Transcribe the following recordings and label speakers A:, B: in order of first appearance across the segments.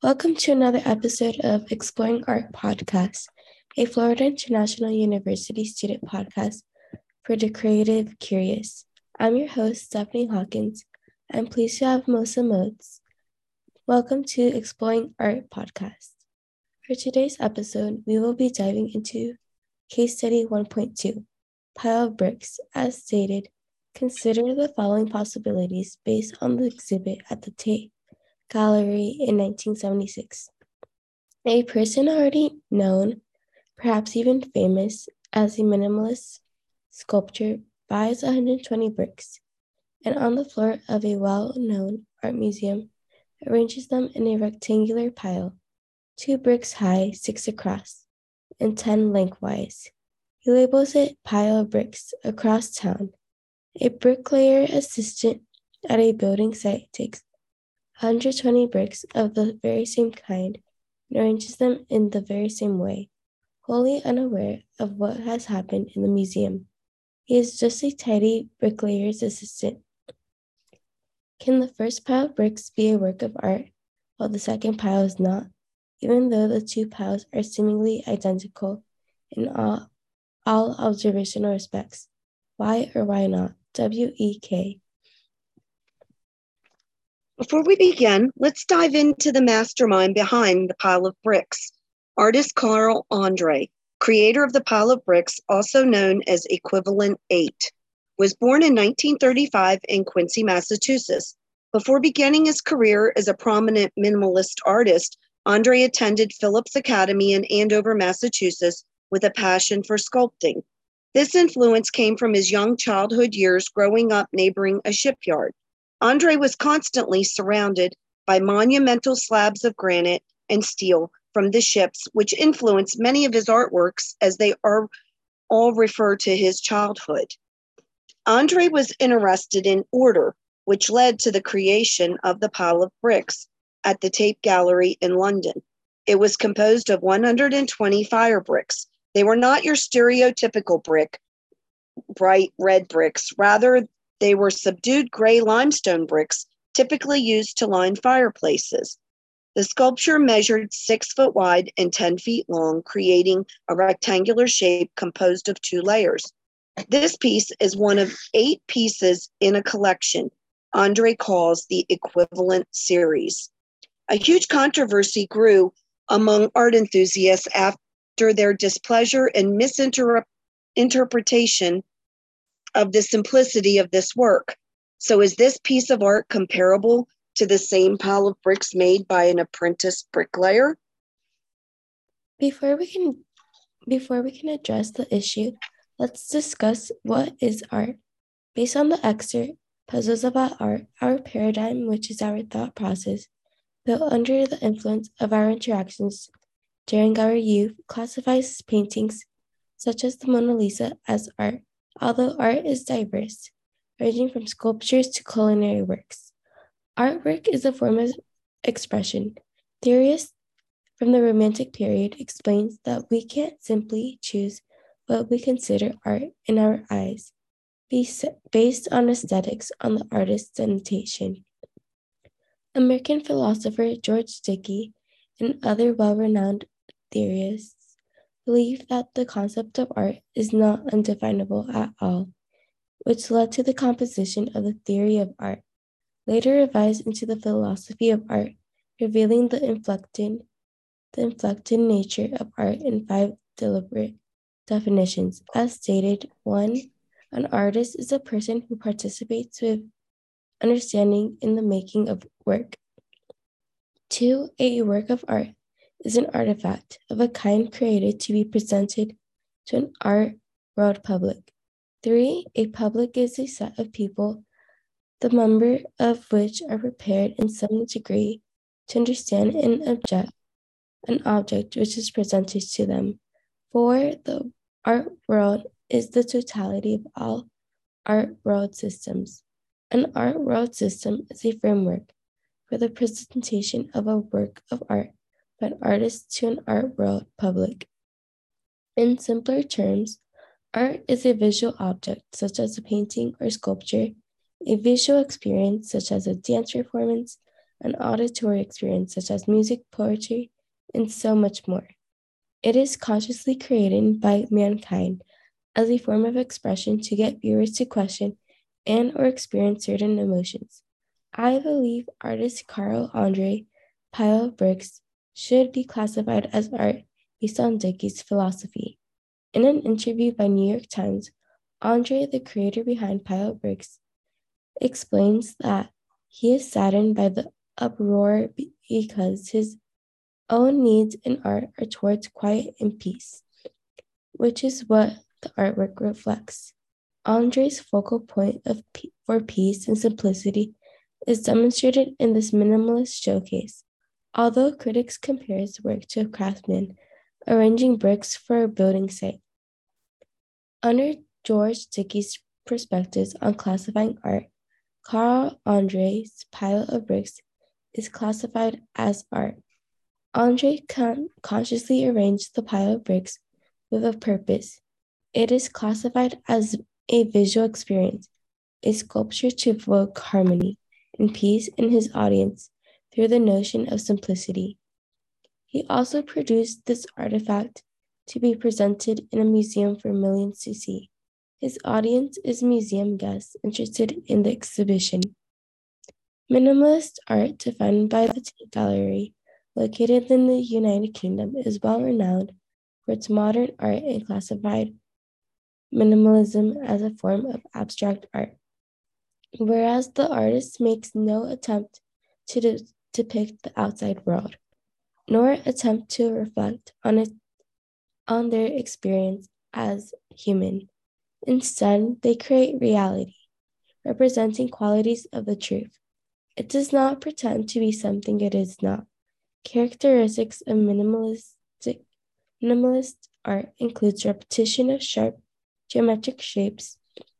A: Welcome to another episode of Exploring Art Podcast, a Florida International University student podcast for the creative curious. I'm your host, Stephanie Hawkins. I'm pleased to have Melissa Modes. Welcome to Exploring Art Podcast. For today's episode, we will be diving into Case Study 1.2 Pile of Bricks. As stated, consider the following possibilities based on the exhibit at the Tate Gallery in 1976. A person already known, perhaps even famous, as a minimalist sculptor buys 120 bricks and on the floor of a well known art museum arranges them in a rectangular pile, two bricks high, six across, and 10 lengthwise. He labels it Pile of Bricks across town. A bricklayer assistant at a building site takes 120 bricks of the very same kind and arranges them in the very same way, wholly unaware of what has happened in the museum. He is just a tidy bricklayer's assistant. Can the first pile of bricks be a work of art while the second pile is not, even though the two piles are seemingly identical in all, all observational respects? Why or why not? W E K.
B: Before we begin, let's dive into the mastermind behind the pile of bricks. Artist Carl Andre, creator of the pile of bricks, also known as Equivalent 8, was born in 1935 in Quincy, Massachusetts. Before beginning his career as a prominent minimalist artist, Andre attended Phillips Academy in Andover, Massachusetts, with a passion for sculpting. This influence came from his young childhood years growing up neighboring a shipyard. Andre was constantly surrounded by monumental slabs of granite and steel from the ships, which influenced many of his artworks as they are all refer to his childhood. Andre was interested in order, which led to the creation of the pile of bricks at the Tate Gallery in London. It was composed of 120 fire bricks. They were not your stereotypical brick, bright red bricks. Rather, they were subdued gray limestone bricks typically used to line fireplaces. The sculpture measured six foot wide and 10 feet long, creating a rectangular shape composed of two layers. This piece is one of eight pieces in a collection Andre calls the equivalent series. A huge controversy grew among art enthusiasts after their displeasure and misinterpretation of the simplicity of this work. So, is this piece of art comparable to the same pile of bricks made by an apprentice bricklayer?
A: Before we can before we can address the issue, let's discuss what is art. Based on the excerpt, Puzzles About Art, our paradigm, which is our thought process, built under the influence of our interactions during our youth, classifies paintings such as the Mona Lisa as art although art is diverse, ranging from sculptures to culinary works. Artwork is a form of expression. Theorists from the Romantic period explains that we can't simply choose what we consider art in our eyes, based on aesthetics on the artist's denotation. American philosopher George Dickie and other well-renowned theorists believe that the concept of art is not undefinable at all, which led to the composition of the theory of art, later revised into the philosophy of art, revealing the inflected, the inflected nature of art in five deliberate definitions. As stated, one, an artist is a person who participates with understanding in the making of work. Two, a work of art is an artifact of a kind created to be presented to an art world public. Three, a public is a set of people, the member of which are prepared in some degree to understand an object, an object which is presented to them. Four, the art world is the totality of all art world systems. An art world system is a framework for the presentation of a work of art but artists to an art world public. In simpler terms, art is a visual object, such as a painting or sculpture, a visual experience, such as a dance performance, an auditory experience such as music, poetry, and so much more. It is consciously created by mankind as a form of expression to get viewers to question and or experience certain emotions. I believe artist Carl Andre Pile of Bricks should be classified as art based on Dickie's philosophy. In an interview by New York Times, Andre, the creator behind Pile Bricks, explains that he is saddened by the uproar because his own needs in art are towards quiet and peace, which is what the artwork reflects. Andre's focal point of for peace and simplicity is demonstrated in this minimalist showcase. Although critics compare his work to a craftsman arranging bricks for a building site. Under George Dickie's perspectives on classifying art, Carl Andre's pile of bricks is classified as art. Andre con- consciously arranged the pile of bricks with a purpose. It is classified as a visual experience, a sculpture to evoke harmony and peace in his audience through the notion of simplicity. He also produced this artifact to be presented in a museum for millions to see. His audience is museum guests interested in the exhibition. Minimalist art, defined by the Tate Gallery, located in the United Kingdom, is well renowned for its modern art and classified minimalism as a form of abstract art. Whereas the artist makes no attempt to depict the outside world, nor attempt to reflect on it on their experience as human. Instead, they create reality, representing qualities of the truth. It does not pretend to be something it is not. Characteristics of minimalistic minimalist art includes repetition of sharp geometric shapes,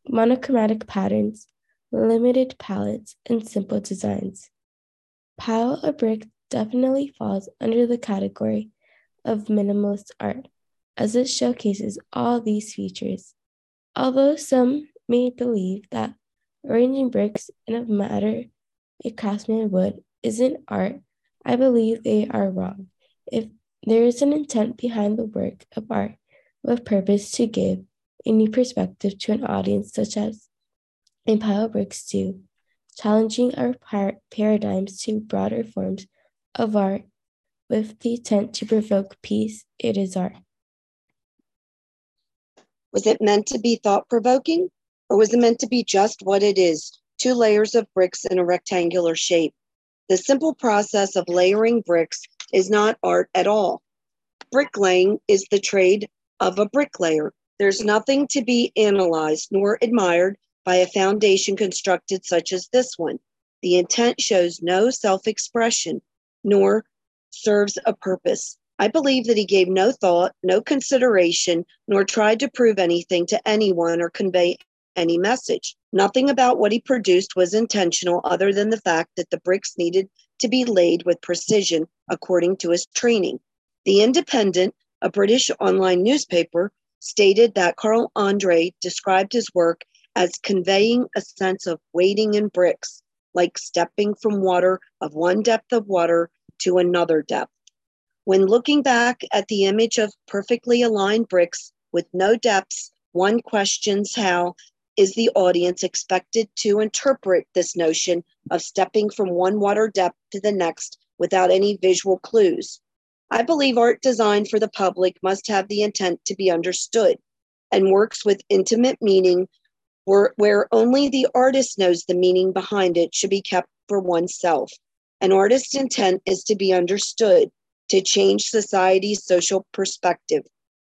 A: monochromatic patterns, limited palettes, and simple designs. Pile of Brick definitely falls under the category of minimalist art, as it showcases all these features. Although some may believe that arranging bricks in a manner a craftsman would isn't art, I believe they are wrong. If there is an intent behind the work of art with purpose to give a new perspective to an audience, such as in Pile of Bricks 2, challenging our par- paradigms to broader forms of art with the intent to provoke peace, it is art.
B: Was it meant to be thought provoking, or was it meant to be just what it is two layers of bricks in a rectangular shape? The simple process of layering bricks is not art at all. Bricklaying is the trade of a bricklayer. There's nothing to be analyzed nor admired by a foundation constructed such as this one. The intent shows no self expression nor serves a purpose. I believe that he gave no thought, no consideration, nor tried to prove anything to anyone or convey any message. Nothing about what he produced was intentional other than the fact that the bricks needed to be laid with precision according to his training. The Independent, a British online newspaper, stated that Carl Andre described his work as conveying a sense of wading in bricks, like stepping from water of one depth of water to another depth. When looking back at the image of perfectly aligned bricks with no depths, one questions how is the audience expected to interpret this notion of stepping from one water depth to the next without any visual clues? I believe art designed for the public must have the intent to be understood and works with intimate meaning where, where only the artist knows the meaning behind it should be kept for oneself. An artist's intent is to be understood, to change society's social perspective.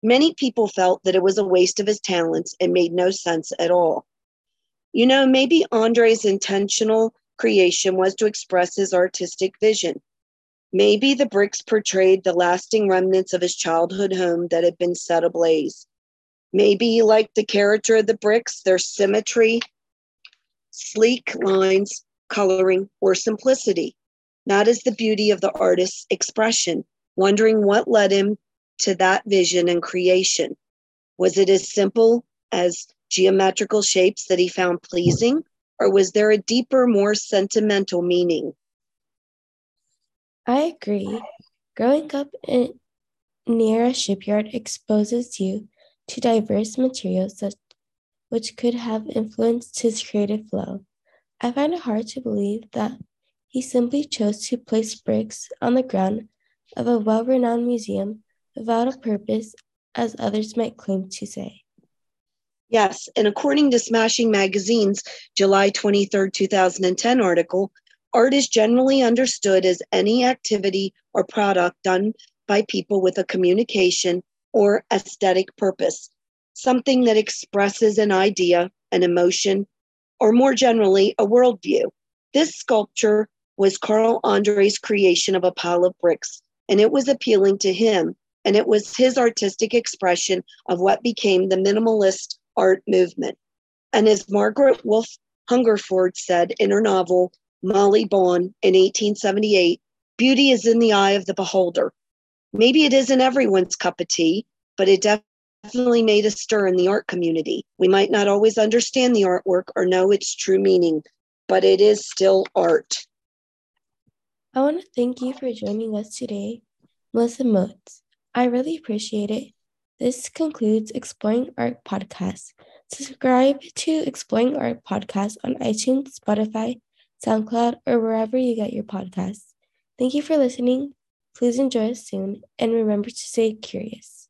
B: Many people felt that it was a waste of his talents and made no sense at all. You know, maybe Andre's intentional creation was to express his artistic vision. Maybe the bricks portrayed the lasting remnants of his childhood home that had been set ablaze. Maybe you like the character of the bricks, their symmetry, sleek lines, coloring, or simplicity. That is the beauty of the artist's expression, wondering what led him to that vision and creation. Was it as simple as geometrical shapes that he found pleasing, or was there a deeper, more sentimental meaning?
A: I agree. Growing up in, near a shipyard exposes you to diverse materials that, which could have influenced his creative flow. I find it hard to believe that he simply chose to place bricks on the ground of a well renowned museum without a purpose, as others might claim to say.
B: Yes, and according to Smashing Magazine's July 23, 2010 article, art is generally understood as any activity or product done by people with a communication or aesthetic purpose, something that expresses an idea, an emotion, or more generally, a worldview. This sculpture was Carl Andre's creation of a pile of bricks, and it was appealing to him, and it was his artistic expression of what became the minimalist art movement. And as Margaret Wolfe Hungerford said in her novel Molly Bawn in 1878, beauty is in the eye of the beholder. Maybe it isn't everyone's cup of tea, but it definitely made a stir in the art community. We might not always understand the artwork or know its true meaning, but it is still art.
A: I want to thank you for joining us today, Melissa Motes. I really appreciate it. This concludes Exploring Art Podcast. Subscribe to Exploring Art Podcast on iTunes, Spotify, SoundCloud, or wherever you get your podcasts. Thank you for listening. Please enjoy us soon and remember to stay curious.